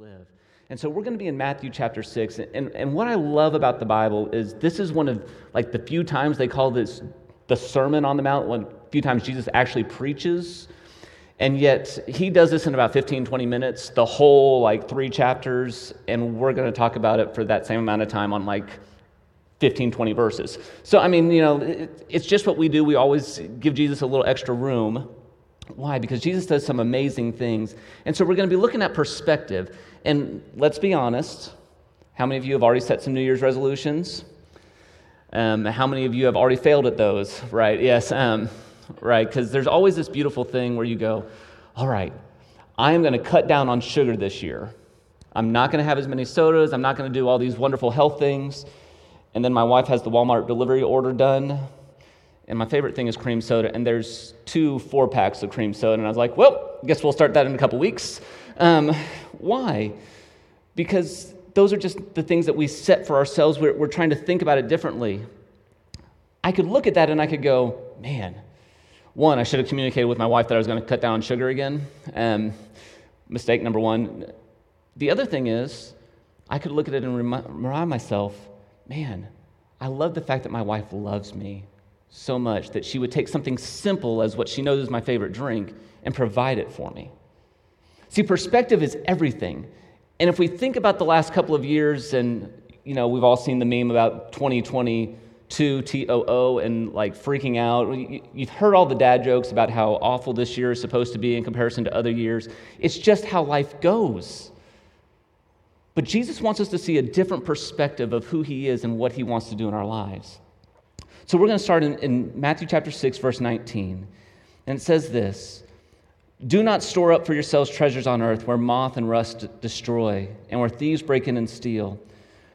live. And so we're going to be in Matthew chapter 6. And, and what I love about the Bible is this is one of like the few times they call this the Sermon on the Mount, one few times Jesus actually preaches. And yet he does this in about 15, 20 minutes, the whole like three chapters, and we're going to talk about it for that same amount of time on like 15, 20 verses. So, I mean, you know, it, it's just what we do. We always give Jesus a little extra room. Why? Because Jesus does some amazing things. And so we're going to be looking at perspective. And let's be honest how many of you have already set some New Year's resolutions? Um, how many of you have already failed at those? Right? Yes. Um, right? Because there's always this beautiful thing where you go, all right, I am going to cut down on sugar this year. I'm not going to have as many sodas. I'm not going to do all these wonderful health things. And then my wife has the Walmart delivery order done. And my favorite thing is cream soda. And there's two four packs of cream soda. And I was like, well, I guess we'll start that in a couple weeks. Um, why? Because those are just the things that we set for ourselves. We're, we're trying to think about it differently. I could look at that and I could go, man, one, I should have communicated with my wife that I was going to cut down on sugar again. Um, mistake number one. The other thing is, I could look at it and remind myself, man, I love the fact that my wife loves me so much that she would take something simple as what she knows is my favorite drink and provide it for me. See, perspective is everything. And if we think about the last couple of years, and you know, we've all seen the meme about 2022 TOO and like freaking out. You've heard all the dad jokes about how awful this year is supposed to be in comparison to other years. It's just how life goes. But Jesus wants us to see a different perspective of who he is and what he wants to do in our lives. So we're going to start in, in Matthew chapter 6, verse 19. And it says this Do not store up for yourselves treasures on earth where moth and rust destroy and where thieves break in and steal.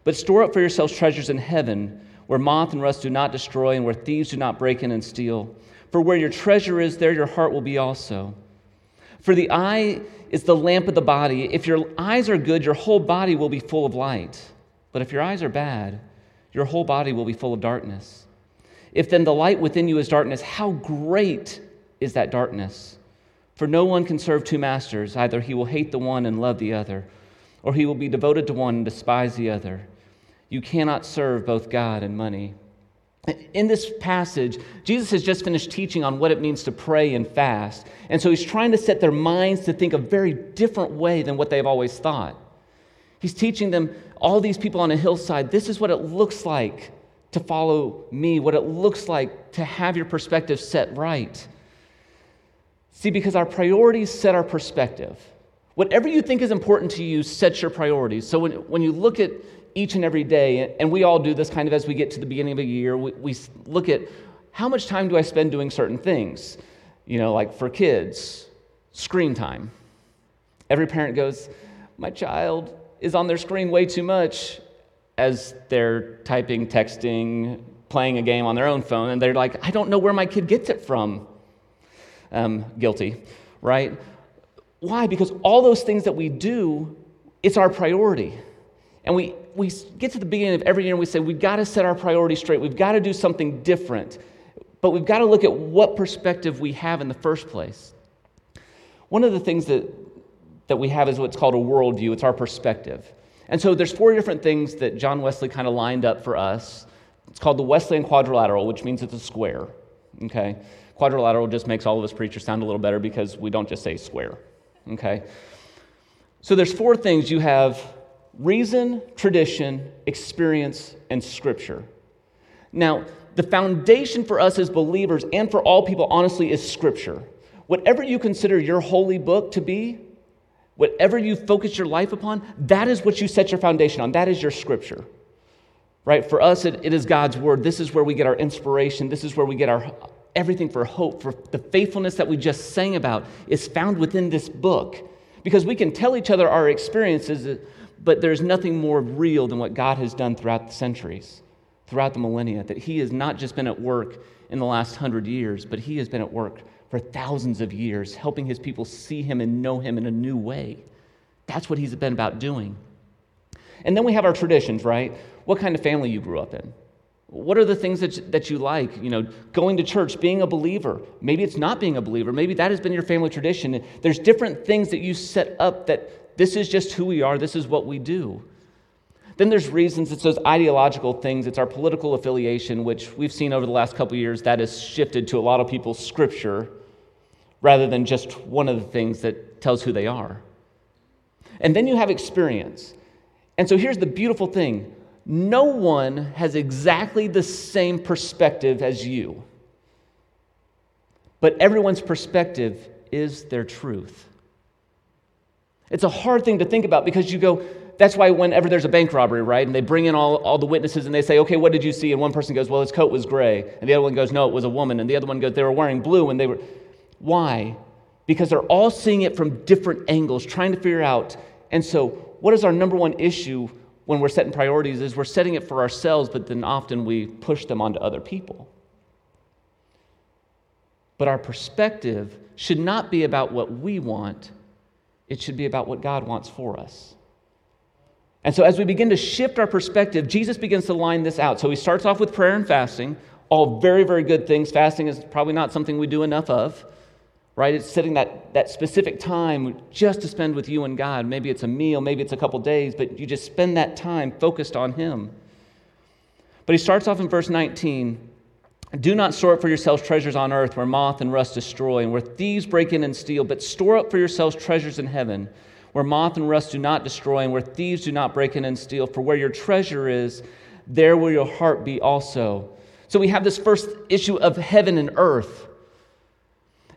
But store up for yourselves treasures in heaven where moth and rust do not destroy and where thieves do not break in and steal. For where your treasure is, there your heart will be also. For the eye is the lamp of the body. If your eyes are good, your whole body will be full of light. But if your eyes are bad, your whole body will be full of darkness. If then the light within you is darkness, how great is that darkness? For no one can serve two masters. Either he will hate the one and love the other, or he will be devoted to one and despise the other. You cannot serve both God and money. In this passage, Jesus has just finished teaching on what it means to pray and fast. And so he's trying to set their minds to think a very different way than what they've always thought. He's teaching them, all these people on a hillside, this is what it looks like to follow me, what it looks like to have your perspective set right. See, because our priorities set our perspective. Whatever you think is important to you sets your priorities. So when, when you look at each and every day, and we all do this kind of as we get to the beginning of a year, we, we look at how much time do I spend doing certain things? You know, like for kids, screen time. Every parent goes, My child is on their screen way too much as they're typing, texting, playing a game on their own phone, and they're like, I don't know where my kid gets it from. Um, guilty, right? Why? Because all those things that we do, it's our priority. And we, we get to the beginning of every year and we say, we've got to set our priorities straight. We've got to do something different. But we've got to look at what perspective we have in the first place. One of the things that, that we have is what's called a worldview, it's our perspective. And so there's four different things that John Wesley kind of lined up for us. It's called the Wesleyan quadrilateral, which means it's a square. Okay? Quadrilateral just makes all of us preachers sound a little better because we don't just say square. Okay? So there's four things you have reason, tradition, experience, and scripture. Now, the foundation for us as believers and for all people, honestly, is scripture. Whatever you consider your holy book to be, whatever you focus your life upon, that is what you set your foundation on. That is your scripture. Right? For us, it, it is God's word. This is where we get our inspiration. This is where we get our everything for hope, for the faithfulness that we just sang about is found within this book. Because we can tell each other our experiences, but there's nothing more real than what God has done throughout the centuries, throughout the millennia, that He has not just been at work in the last hundred years, but He has been at work for thousands of years, helping His people see Him and know Him in a new way. That's what He's been about doing. And then we have our traditions, right? What kind of family you grew up in. What are the things that, you, that you like? You know, going to church, being a believer. Maybe it's not being a believer. Maybe that has been your family tradition. There's different things that you set up that This is just who we are, this is what we do. Then there's reasons, it's those ideological things, it's our political affiliation, which we've seen over the last couple years that has shifted to a lot of people's scripture rather than just one of the things that tells who they are. And then you have experience. And so here's the beautiful thing no one has exactly the same perspective as you, but everyone's perspective is their truth. It's a hard thing to think about because you go, that's why whenever there's a bank robbery, right, and they bring in all, all the witnesses and they say, okay, what did you see? And one person goes, well, his coat was gray. And the other one goes, no, it was a woman. And the other one goes, they were wearing blue and they were. Why? Because they're all seeing it from different angles, trying to figure out. And so, what is our number one issue when we're setting priorities? Is we're setting it for ourselves, but then often we push them onto other people. But our perspective should not be about what we want, it should be about what God wants for us. And so, as we begin to shift our perspective, Jesus begins to line this out. So, he starts off with prayer and fasting, all very, very good things. Fasting is probably not something we do enough of, right? It's setting that, that specific time just to spend with you and God. Maybe it's a meal, maybe it's a couple days, but you just spend that time focused on Him. But he starts off in verse 19 Do not store up for yourselves treasures on earth where moth and rust destroy and where thieves break in and steal, but store up for yourselves treasures in heaven where moth and rust do not destroy, and where thieves do not break in and steal. For where your treasure is, there will your heart be also. So we have this first issue of heaven and earth.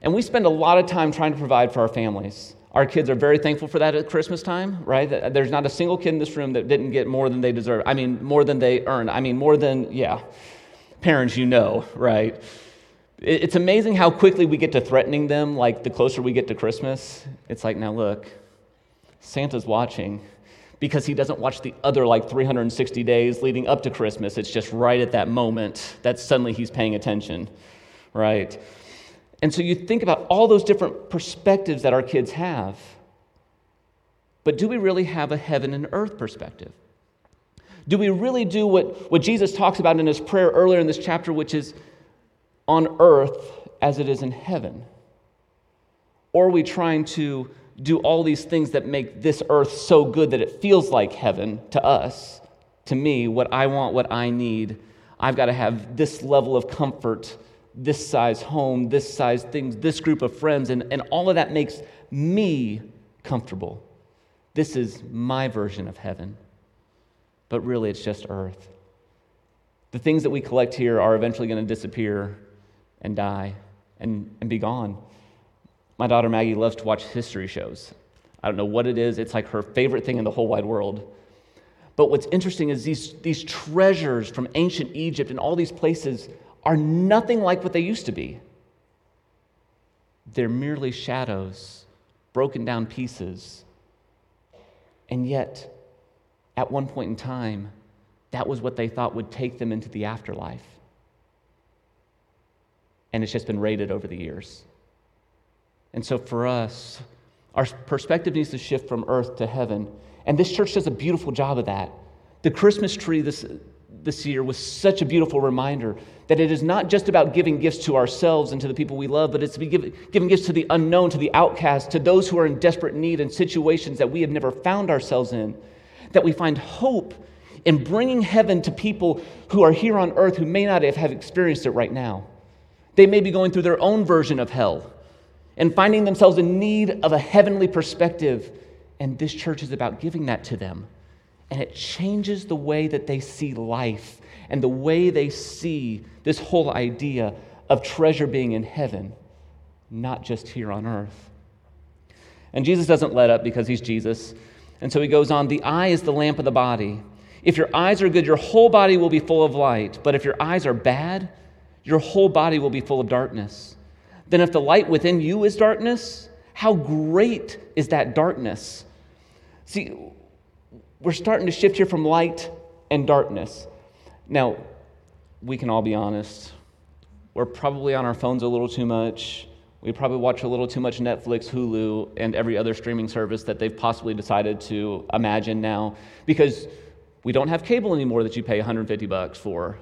And we spend a lot of time trying to provide for our families. Our kids are very thankful for that at Christmas time, right? There's not a single kid in this room that didn't get more than they deserve. I mean, more than they earn. I mean, more than, yeah. Parents, you know, right? It's amazing how quickly we get to threatening them, like the closer we get to Christmas. It's like, now look, Santa's watching because he doesn't watch the other like 360 days leading up to Christmas. It's just right at that moment that suddenly he's paying attention, right? And so you think about all those different perspectives that our kids have. But do we really have a heaven and earth perspective? Do we really do what, what Jesus talks about in his prayer earlier in this chapter, which is on earth as it is in heaven? Or are we trying to do all these things that make this earth so good that it feels like heaven to us, to me, what I want, what I need. I've got to have this level of comfort, this size home, this size things, this group of friends, and, and all of that makes me comfortable. This is my version of heaven. But really, it's just earth. The things that we collect here are eventually going to disappear and die and, and be gone. My daughter Maggie loves to watch history shows. I don't know what it is, it's like her favorite thing in the whole wide world. But what's interesting is these, these treasures from ancient Egypt and all these places are nothing like what they used to be. They're merely shadows, broken down pieces. And yet, at one point in time, that was what they thought would take them into the afterlife. And it's just been raided over the years. And so for us, our perspective needs to shift from earth to heaven. And this church does a beautiful job of that. The Christmas tree this, this year was such a beautiful reminder that it is not just about giving gifts to ourselves and to the people we love, but it's giving, giving gifts to the unknown, to the outcast, to those who are in desperate need and situations that we have never found ourselves in. That we find hope in bringing heaven to people who are here on earth who may not have experienced it right now. They may be going through their own version of hell and finding themselves in need of a heavenly perspective. And this church is about giving that to them. And it changes the way that they see life and the way they see this whole idea of treasure being in heaven, not just here on earth. And Jesus doesn't let up because he's Jesus. And so he goes on The eye is the lamp of the body. If your eyes are good, your whole body will be full of light. But if your eyes are bad, your whole body will be full of darkness then if the light within you is darkness, how great is that darkness? See, we're starting to shift here from light and darkness. Now, we can all be honest. We're probably on our phones a little too much. We probably watch a little too much Netflix, Hulu, and every other streaming service that they've possibly decided to imagine now because we don't have cable anymore that you pay 150 bucks for.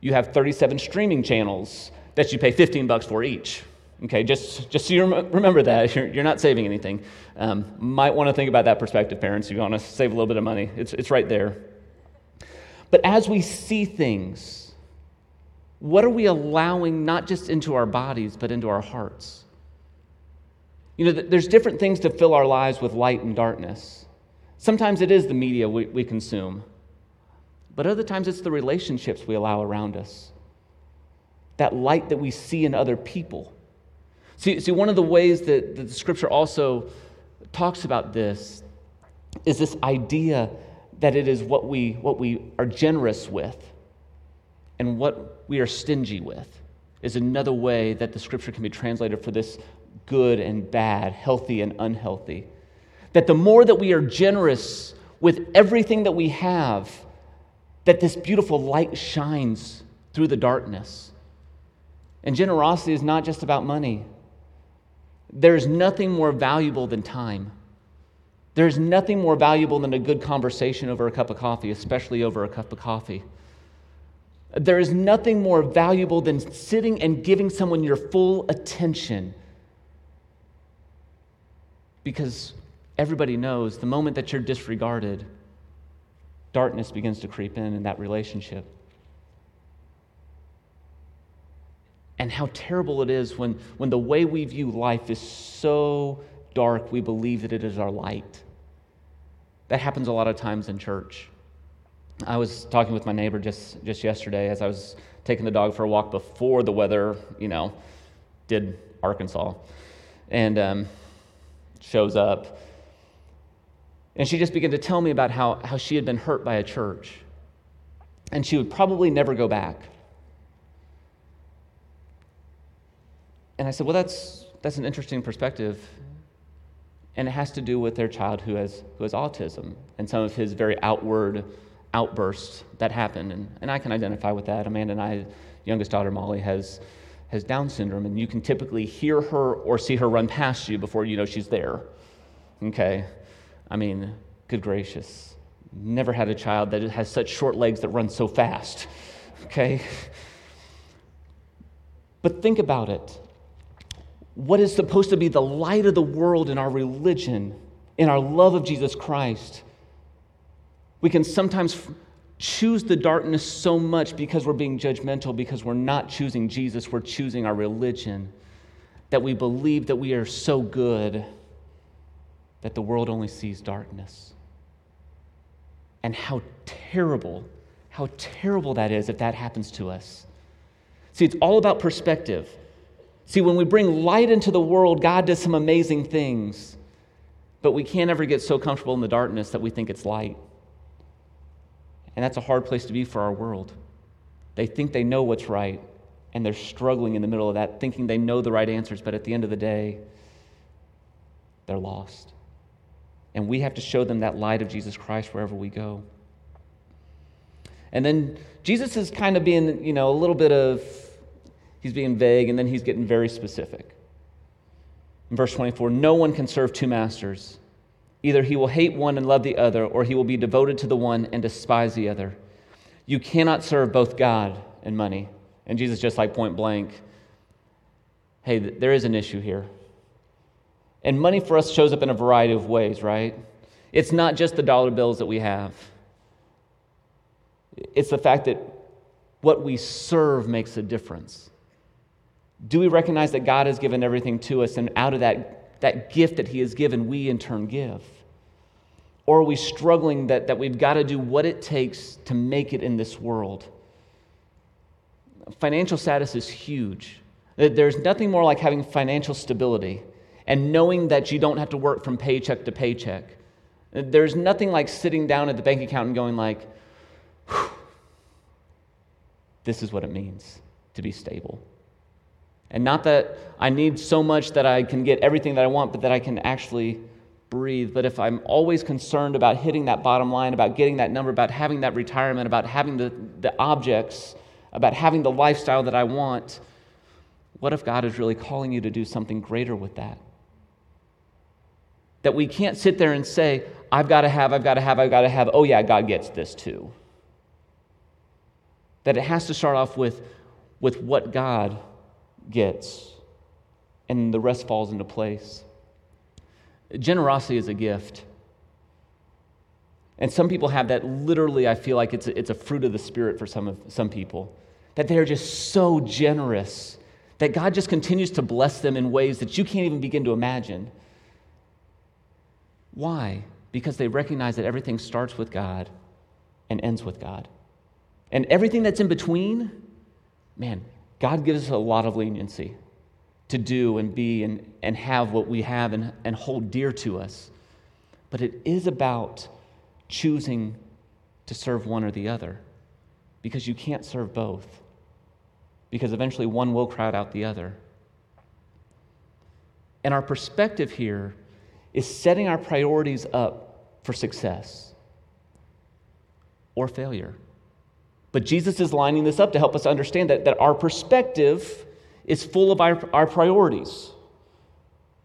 You have 37 streaming channels that you pay 15 bucks for each. Okay, just, just so you rem- remember that. You're, you're, not saving anything. Um, might want to think about that perspective, parents. You want to save a little bit of money. It's, it's right there. But as we see things, what are we allowing not just into our bodies, but into our hearts? You know, there's different things to fill our lives with light and darkness. Sometimes it is the media we, we consume, but other times it's the relationships we allow around us, that light that we see in other people. See, see one of the ways that, that the scripture also talks about this is this idea that it is what we, what we are generous with and what we are stingy with is another way that the scripture can be translated for this good and bad, healthy and unhealthy. That the more that we are generous with everything that we have, that this beautiful light shines through the darkness. And generosity is not just about money. There's nothing more valuable than time. There's nothing more valuable than a good conversation over a cup of coffee, especially over a cup of coffee. There is nothing more valuable than sitting and giving someone your full attention. Because everybody knows the moment that you're disregarded, darkness begins to creep in in that relationship. And how terrible it is when, when the way we view life is so dark, we believe that it is our light. That happens a lot of times in church. I was talking with my neighbor just, just yesterday as I was taking the dog for a walk before the weather, you know, did Arkansas. And um, shows up. And she just began to tell me about how, how she had been hurt by a church. And she would probably never go back. And I said, Well, that's, that's an interesting perspective. And it has to do with their child who has, who has autism and some of his very outward outbursts that happen. And, and I can identify with that. Amanda and I, youngest daughter Molly, has, has Down syndrome, and you can typically hear her or see her run past you before you know she's there. Okay? I mean, good gracious. Never had a child that has such short legs that run so fast. Okay? But think about it what is supposed to be the light of the world in our religion, in our love of Jesus Christ, we can sometimes choose the darkness so much because we're being judgmental, because we're not choosing Jesus, we're choosing our religion, that we believe that we are so good that the world only sees darkness. And how terrible, how terrible that is if that happens to us. See, it's all about perspective. See, when we bring light into the world, God does some amazing things, but we can't ever get so comfortable in the darkness that we think it's light. And that's a hard place to be for our world. They think they know what's right, and they're struggling in the middle of that, thinking they know the right answers, but at the end of the day, they're lost. And we have to show them that light of Jesus Christ wherever we go. And then Jesus is kind of being, you know, a little bit of he's being vague, and then he's getting very specific. In verse 24, no one can serve two masters. Either he will hate one and love the other, or he will be devoted to the one and despise the other. You cannot serve both God and money. And Jesus, just like point blank, hey, there is an issue here. And money for us shows up in a variety of ways, right? It's not just the dollar bills that we have, it's the fact that what we serve makes a difference. Do we recognize that God has given everything to us, and out of that, that gift that He has given, we in turn give? Or are we struggling that, that we've got to do what it takes to make it in this world? Financial status is huge. There's nothing more like having financial stability and knowing that you don't have to work from paycheck to paycheck. There's nothing like sitting down at the bank account and going like, this is what it means to be stable. And not that I need so much that I can get everything that I want, but that I can actually breathe. But if I'm always concerned about hitting that bottom line, about getting that number, about having that retirement, about having the, the objects, about having the lifestyle that I want, what if God is really calling you to do something greater with that? That we can't sit there and say, I've got to have, I've got to have, I've got to have, oh yeah, God gets this too. That it has to start off with, with what God gets. and the rest falls into place. Generosity is a gift. And some people have that literally, I feel like it's a, it's a fruit of the Spirit for some, of, some people, that they're just so generous that God just continues to bless them in ways that you can't even begin to imagine. Why? Because they recognize that everything starts with God and ends with God. And everything that's in between, man, God gives us a lot of leniency to do and be and, and have what we have and, and hold dear to us. But it is about choosing to serve one or the other because you can't serve both, because eventually one will crowd out the other. And our perspective here is setting our priorities up for success or failure. But Jesus is lining this up to help us understand that, that our perspective is full of our, our priorities.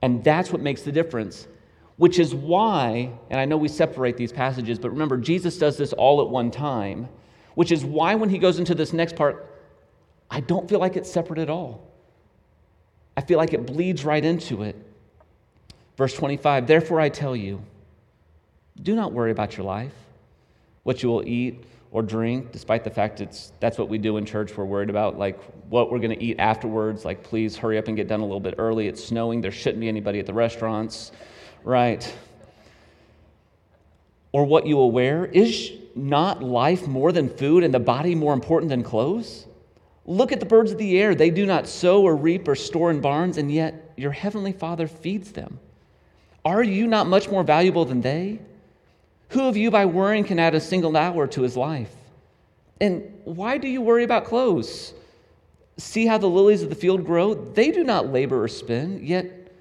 And that's what makes the difference, which is why, and I know we separate these passages, but remember, Jesus does this all at one time, which is why when he goes into this next part, I don't feel like it's separate at all. I feel like it bleeds right into it. Verse 25, therefore I tell you, do not worry about your life, what you will eat or drink, despite the fact it's that's what we do in church. We're worried about like what we're going to eat afterwards. Like, please hurry up and get done a little bit early. It's snowing. There shouldn't be anybody at the restaurants, right? Or what you will wear. Is not life more than food and the body more important than clothes? Look at the birds of the air. They do not sow or reap or store in barns, and yet your heavenly Father feeds them. Are you not much more valuable than they? Who of you by worrying can add a single hour to his life? And why do you worry about clothes? See how the lilies of the field grow? They do not labor or spin, yet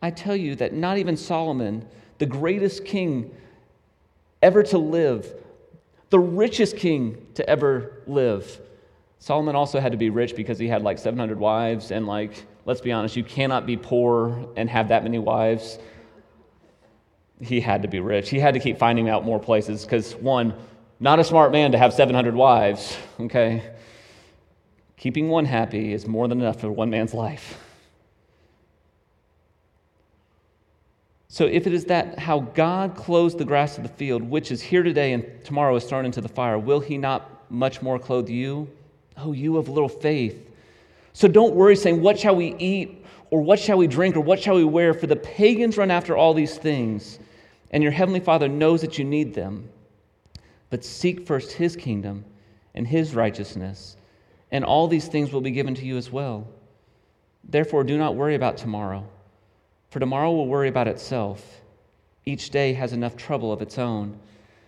I tell you that not even Solomon, the greatest king ever to live, the richest king to ever live, Solomon also had to be rich because he had like 700 wives, and like, let's be honest, you cannot be poor and have that many wives he had to be rich. He had to keep finding out more places because, one, not a smart man to have 700 wives, okay? Keeping one happy is more than enough for one man's life. So, if it is that how God clothes the grass of the field, which is here today and tomorrow is thrown into the fire, will he not much more clothe you? Oh, you of little faith. So, don't worry saying, What shall we eat? Or what shall we drink? Or what shall we wear? For the pagans run after all these things and your heavenly Father knows that you need them. But seek first his kingdom and his righteousness, and all these things will be given to you as well. Therefore, do not worry about tomorrow, for tomorrow will worry about itself. Each day has enough trouble of its own.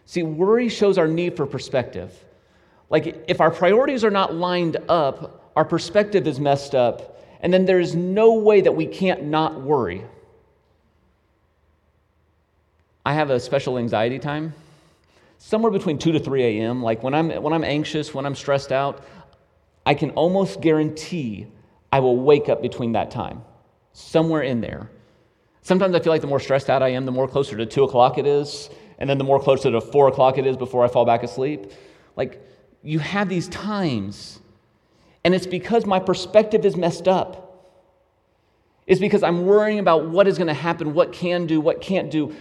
See, worry shows our need for perspective. Like, if our priorities are not lined up, our perspective is messed up, and then there is no way that we can't not worry. I have a special anxiety time, somewhere between 2 to 3 a.m. Like when I'm, when I'm anxious, when I'm stressed out, I can almost guarantee I will wake up between that time, somewhere in there. Sometimes I feel like the more stressed out I am, the more closer to 2 o'clock it is, and then the more closer to 4 o'clock it is before I fall back asleep. Like, you have these times, and it's because my perspective is messed up. It's because I'm worrying about what is going to happen, what can do, what can't do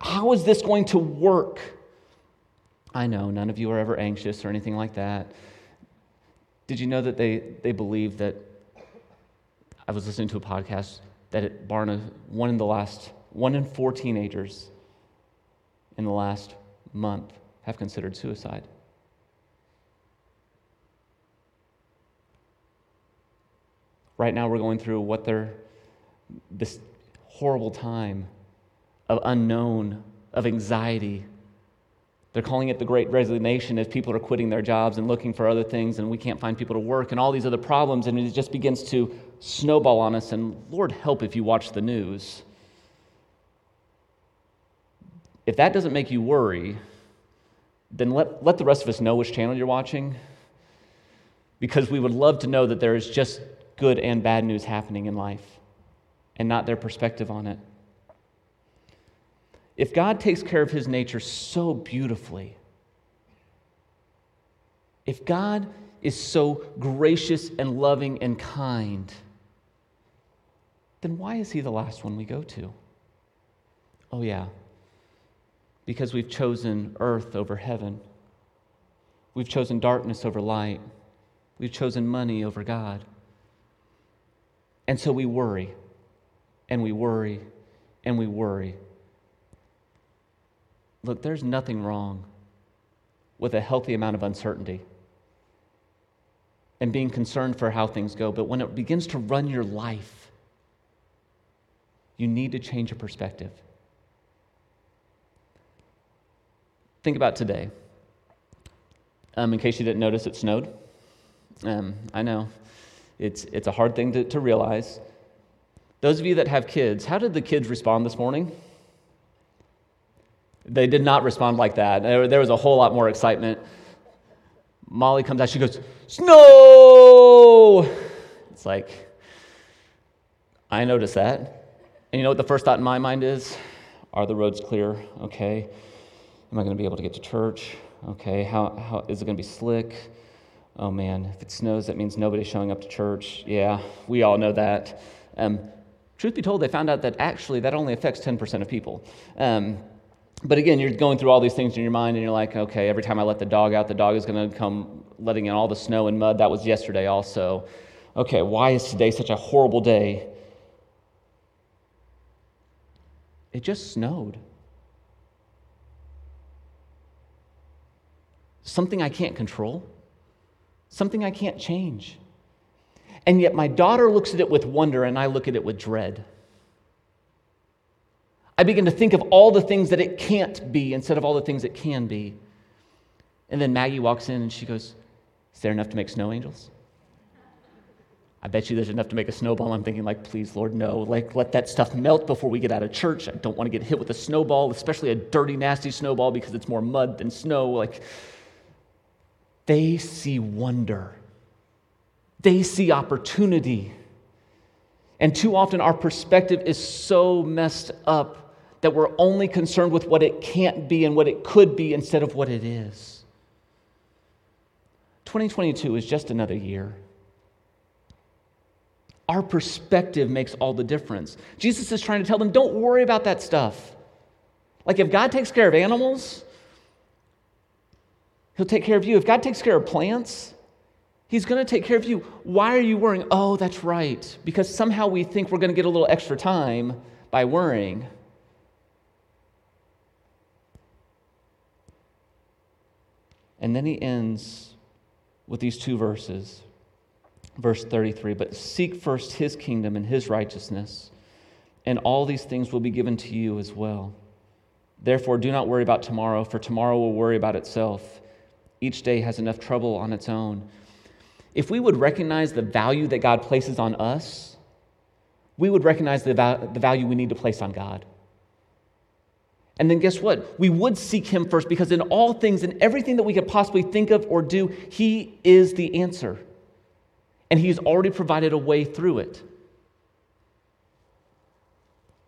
how is this going to work? I know none of you are ever anxious or anything like that. Did you know that they, they believe that? I was listening to a podcast that at Barna, one in the last, one in four teenagers in the last month have considered suicide. Right now, we're going through what they're, this horrible time of unknown, of anxiety. They're calling it the great resignation as people are quitting their jobs and looking for other things, and we can't find people to work, and all these other problems, and it just begins to snowball on us. And Lord help if you watch the news. If that doesn't make you worry, then let, let the rest of us know which channel you're watching, because we would love to know that there is just good and bad news happening in life and not their perspective on it. If God takes care of his nature so beautifully, if God is so gracious and loving and kind, then why is he the last one we go to? Oh, yeah, because we've chosen earth over heaven. We've chosen darkness over light. We've chosen money over God. And so we worry, and we worry, and we worry. Look, there's nothing wrong with a healthy amount of uncertainty and being concerned for how things go, but when it begins to run your life, you need to change your perspective. Think about today. Um, in case you didn't notice, it snowed. Um, I know it's, it's a hard thing to, to realize. Those of you that have kids, how did the kids respond this morning? They did not respond like that. There, was a whole lot more excitement. Molly comes out, she goes, Snow! It's like, I noticed that. And you know what the first thought in my mind is? Are the roads clear? Okay. Am I going to be able to get to church? Okay. How, how is it going to be slick? Oh man, if it snows, that means nobody's showing up to church. Yeah, we all know that. Um, truth be told, they found out that actually that only affects 10% of people. Um, but again, you're going through all these things in your mind, and you're like, okay, every time I let the dog out, the dog is going to come letting in all the snow and mud. That was yesterday also. Okay, why is today such a horrible day? It just snowed. Something I can't control, something I can't change. And yet my daughter looks at it with wonder, and I look at it with dread. I begin to think of all the things that it can't be instead of all the things it can be. And then Maggie walks in and she goes, Is there enough to make snow angels? I bet you there's enough to make a snowball. I'm thinking, like, please, Lord, no. Like, let that stuff melt before we get out of church. I don't want to get hit with a snowball, especially a dirty, nasty snowball because it's more mud than snow. Like, they see wonder, they see opportunity. And too often, our perspective is so messed up that we're only concerned with what it can't be and what it could be instead of what it is. 2022 is just another year. Our perspective makes all the difference. Jesus is trying to tell them don't worry about that stuff. Like if God takes care of animals, He'll take care of you. If God takes care of plants, He's going to take care of you. Why are you worrying? Oh, that's right. Because somehow we think we're going to get a little extra time by worrying. And then he ends with these two verses verse 33 But seek first his kingdom and his righteousness, and all these things will be given to you as well. Therefore, do not worry about tomorrow, for tomorrow will worry about itself. Each day has enough trouble on its own. If we would recognize the value that God places on us, we would recognize the, the value we need to place on God. And then guess what? We would seek Him first because in all things, in everything that we could possibly think of or do, He is the answer and He's already provided a way through it.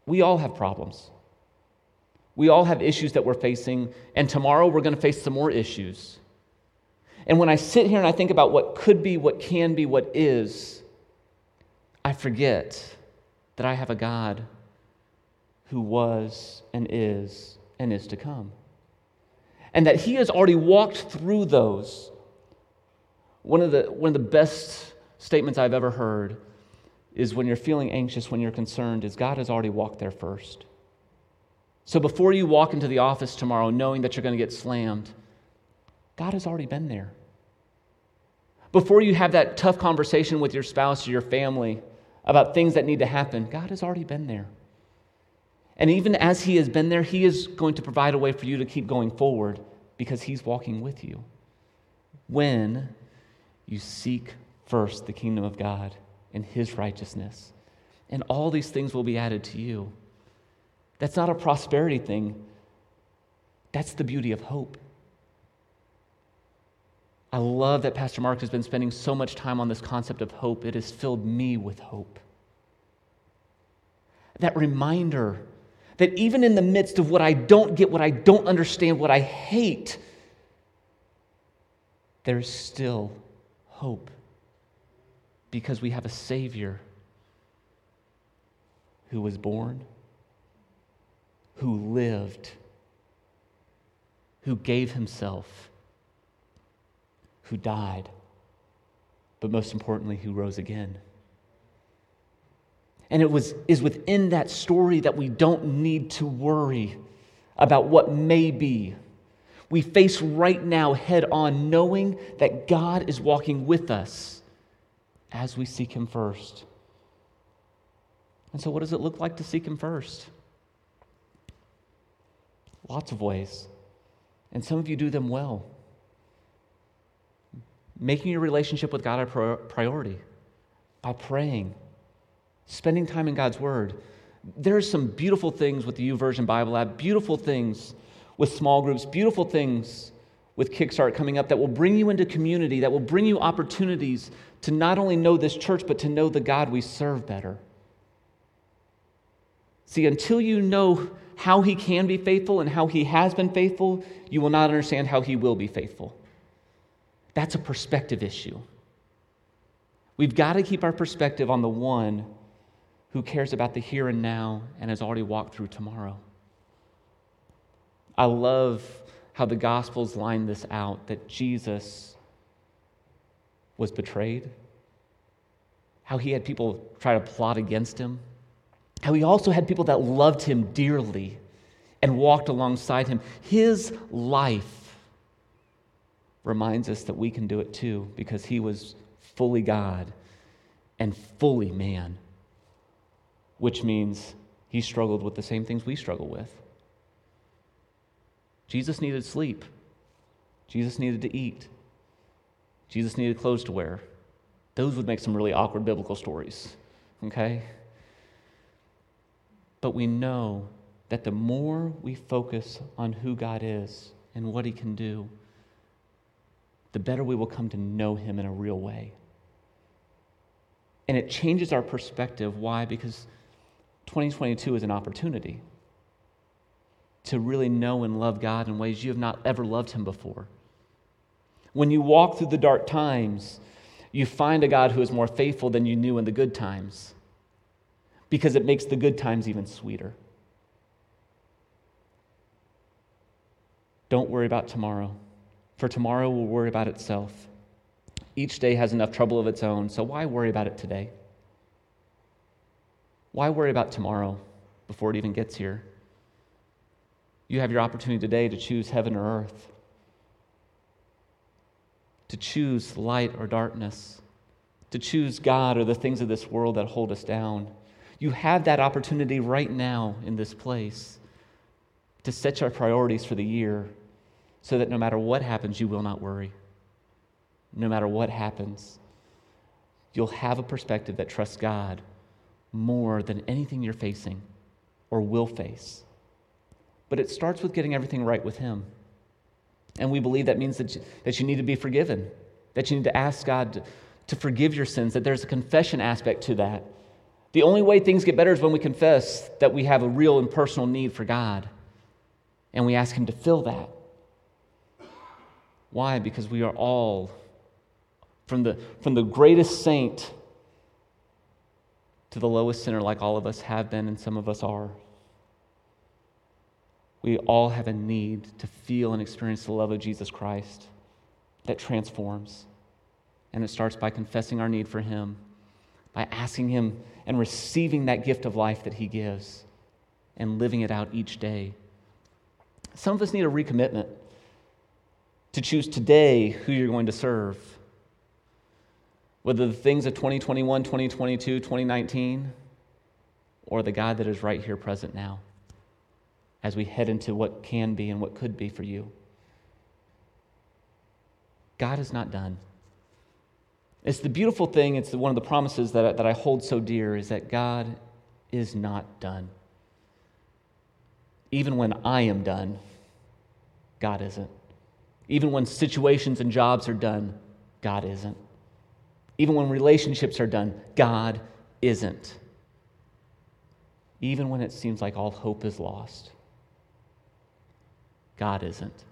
We all have problems. We all have issues that we're facing, and tomorrow we're going to face some more issues. And when I sit here and I think about what could be, what can be, what is, I forget that I have a God who was and is and is to come. And that He has already walked through those. One of the, one of the best statements I've ever heard is when you're feeling anxious, when you're concerned, is God has already walked there first. So before you walk into the office tomorrow knowing that you're going to get slammed, God has already been there. Before you have that tough conversation with your spouse or your family about things that need to happen, God has already been there. And even as He has been there, He is going to provide a way for you to keep going forward because He's walking with you. When you seek first the kingdom of God and his righteousness, and all these things will be added to you. That's not a prosperity thing, that's the beauty of hope. I love that Pastor Mark has been spending so much time on this concept of hope. It has filled me with hope. That reminder that even in the midst of what I don't get, what I don't understand, what I hate, there's still hope because we have a Savior who was born, who lived, who gave himself, who died, but most importantly, who rose again. And it was, is within that story that we don't need to worry about what may be. We face right now head on, knowing that God is walking with us as we seek Him first. And so, what does it look like to seek Him first? Lots of ways. And some of you do them well. Making your relationship with God a priority by praying spending time in God's Word. There's some beautiful things with the YouVersion Bible app, beautiful things with small groups, beautiful things with Kickstart coming up that will bring you into community, that will bring you opportunities to not only know this church, but to know the God we serve better. See, until you know how He can be faithful and how He has been faithful, you will not understand how He will be faithful. That's a perspective issue. We've got to keep our perspective on the one who cares about the here and now and has already walked through tomorrow. I love how the Gospels line this out that Jesus was betrayed, how he had people try to plot against him, how he also had people that loved him dearly and walked alongside him. His life reminds us that we can do it too because he was fully God and fully man which means he struggled with the same things we struggle with. Jesus needed sleep. Jesus needed to eat. Jesus needed clothes to wear. Those would make some really awkward biblical stories, okay? But we know that the more we focus on who God is and what he can do, the better we will come to know him in a real way. And it changes our perspective. Why? Because 2022 is an opportunity to really know and love God in ways you have not ever loved Him before. When you walk through the dark times, you find a God who is more faithful than you knew in the good times because it makes the good times even sweeter. Don't worry about tomorrow, for tomorrow will worry about itself. Each day has enough trouble of its own, so why worry about it today? Why worry about tomorrow before it even gets here? You have your opportunity today to choose heaven or earth, to choose light or darkness, to choose God or the things of this world that hold us down. You have that opportunity right now in this place to set your priorities for the year so that no matter what happens, you will not worry. No matter what happens, you'll have a perspective that trusts God more than anything you're facing or will face. But it starts with getting everything right with Him. And we believe that means that you, that you need to be forgiven, that you need to ask God to, to forgive your sins, that there's a confession aspect to that. The only way things get better is when we confess that we have a real and personal need for God, and we ask Him to fill that. Why? Because we are all, from the, from the greatest saint to the lowest sinner, like all of us have been and some of us are. We all have a need to feel and experience the love of Jesus Christ that transforms. And it starts by confessing our need for Him, by asking Him and receiving that gift of life that He gives and living it out each day. Some of us need a recommitment to choose today who you're going to serve whether the things of 2021, 2022, 2019, or the God that is right here present now as we head into what can be and what could be for you. God is not done. It's the beautiful thing, it's one of the promises that I, that I hold so dear is that God is not done. Even when I am done, God isn't. Even when situations and jobs are done, God isn't. Even when relationships are done, God isn't. Even when it seems like all hope is lost, God isn't.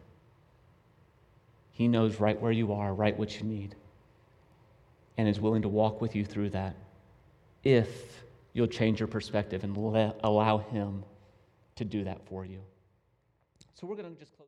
He knows right where you are, right what you need, and is willing to walk with you through that if you'll change your perspective and allow Him to do that for you. So we're going to just close.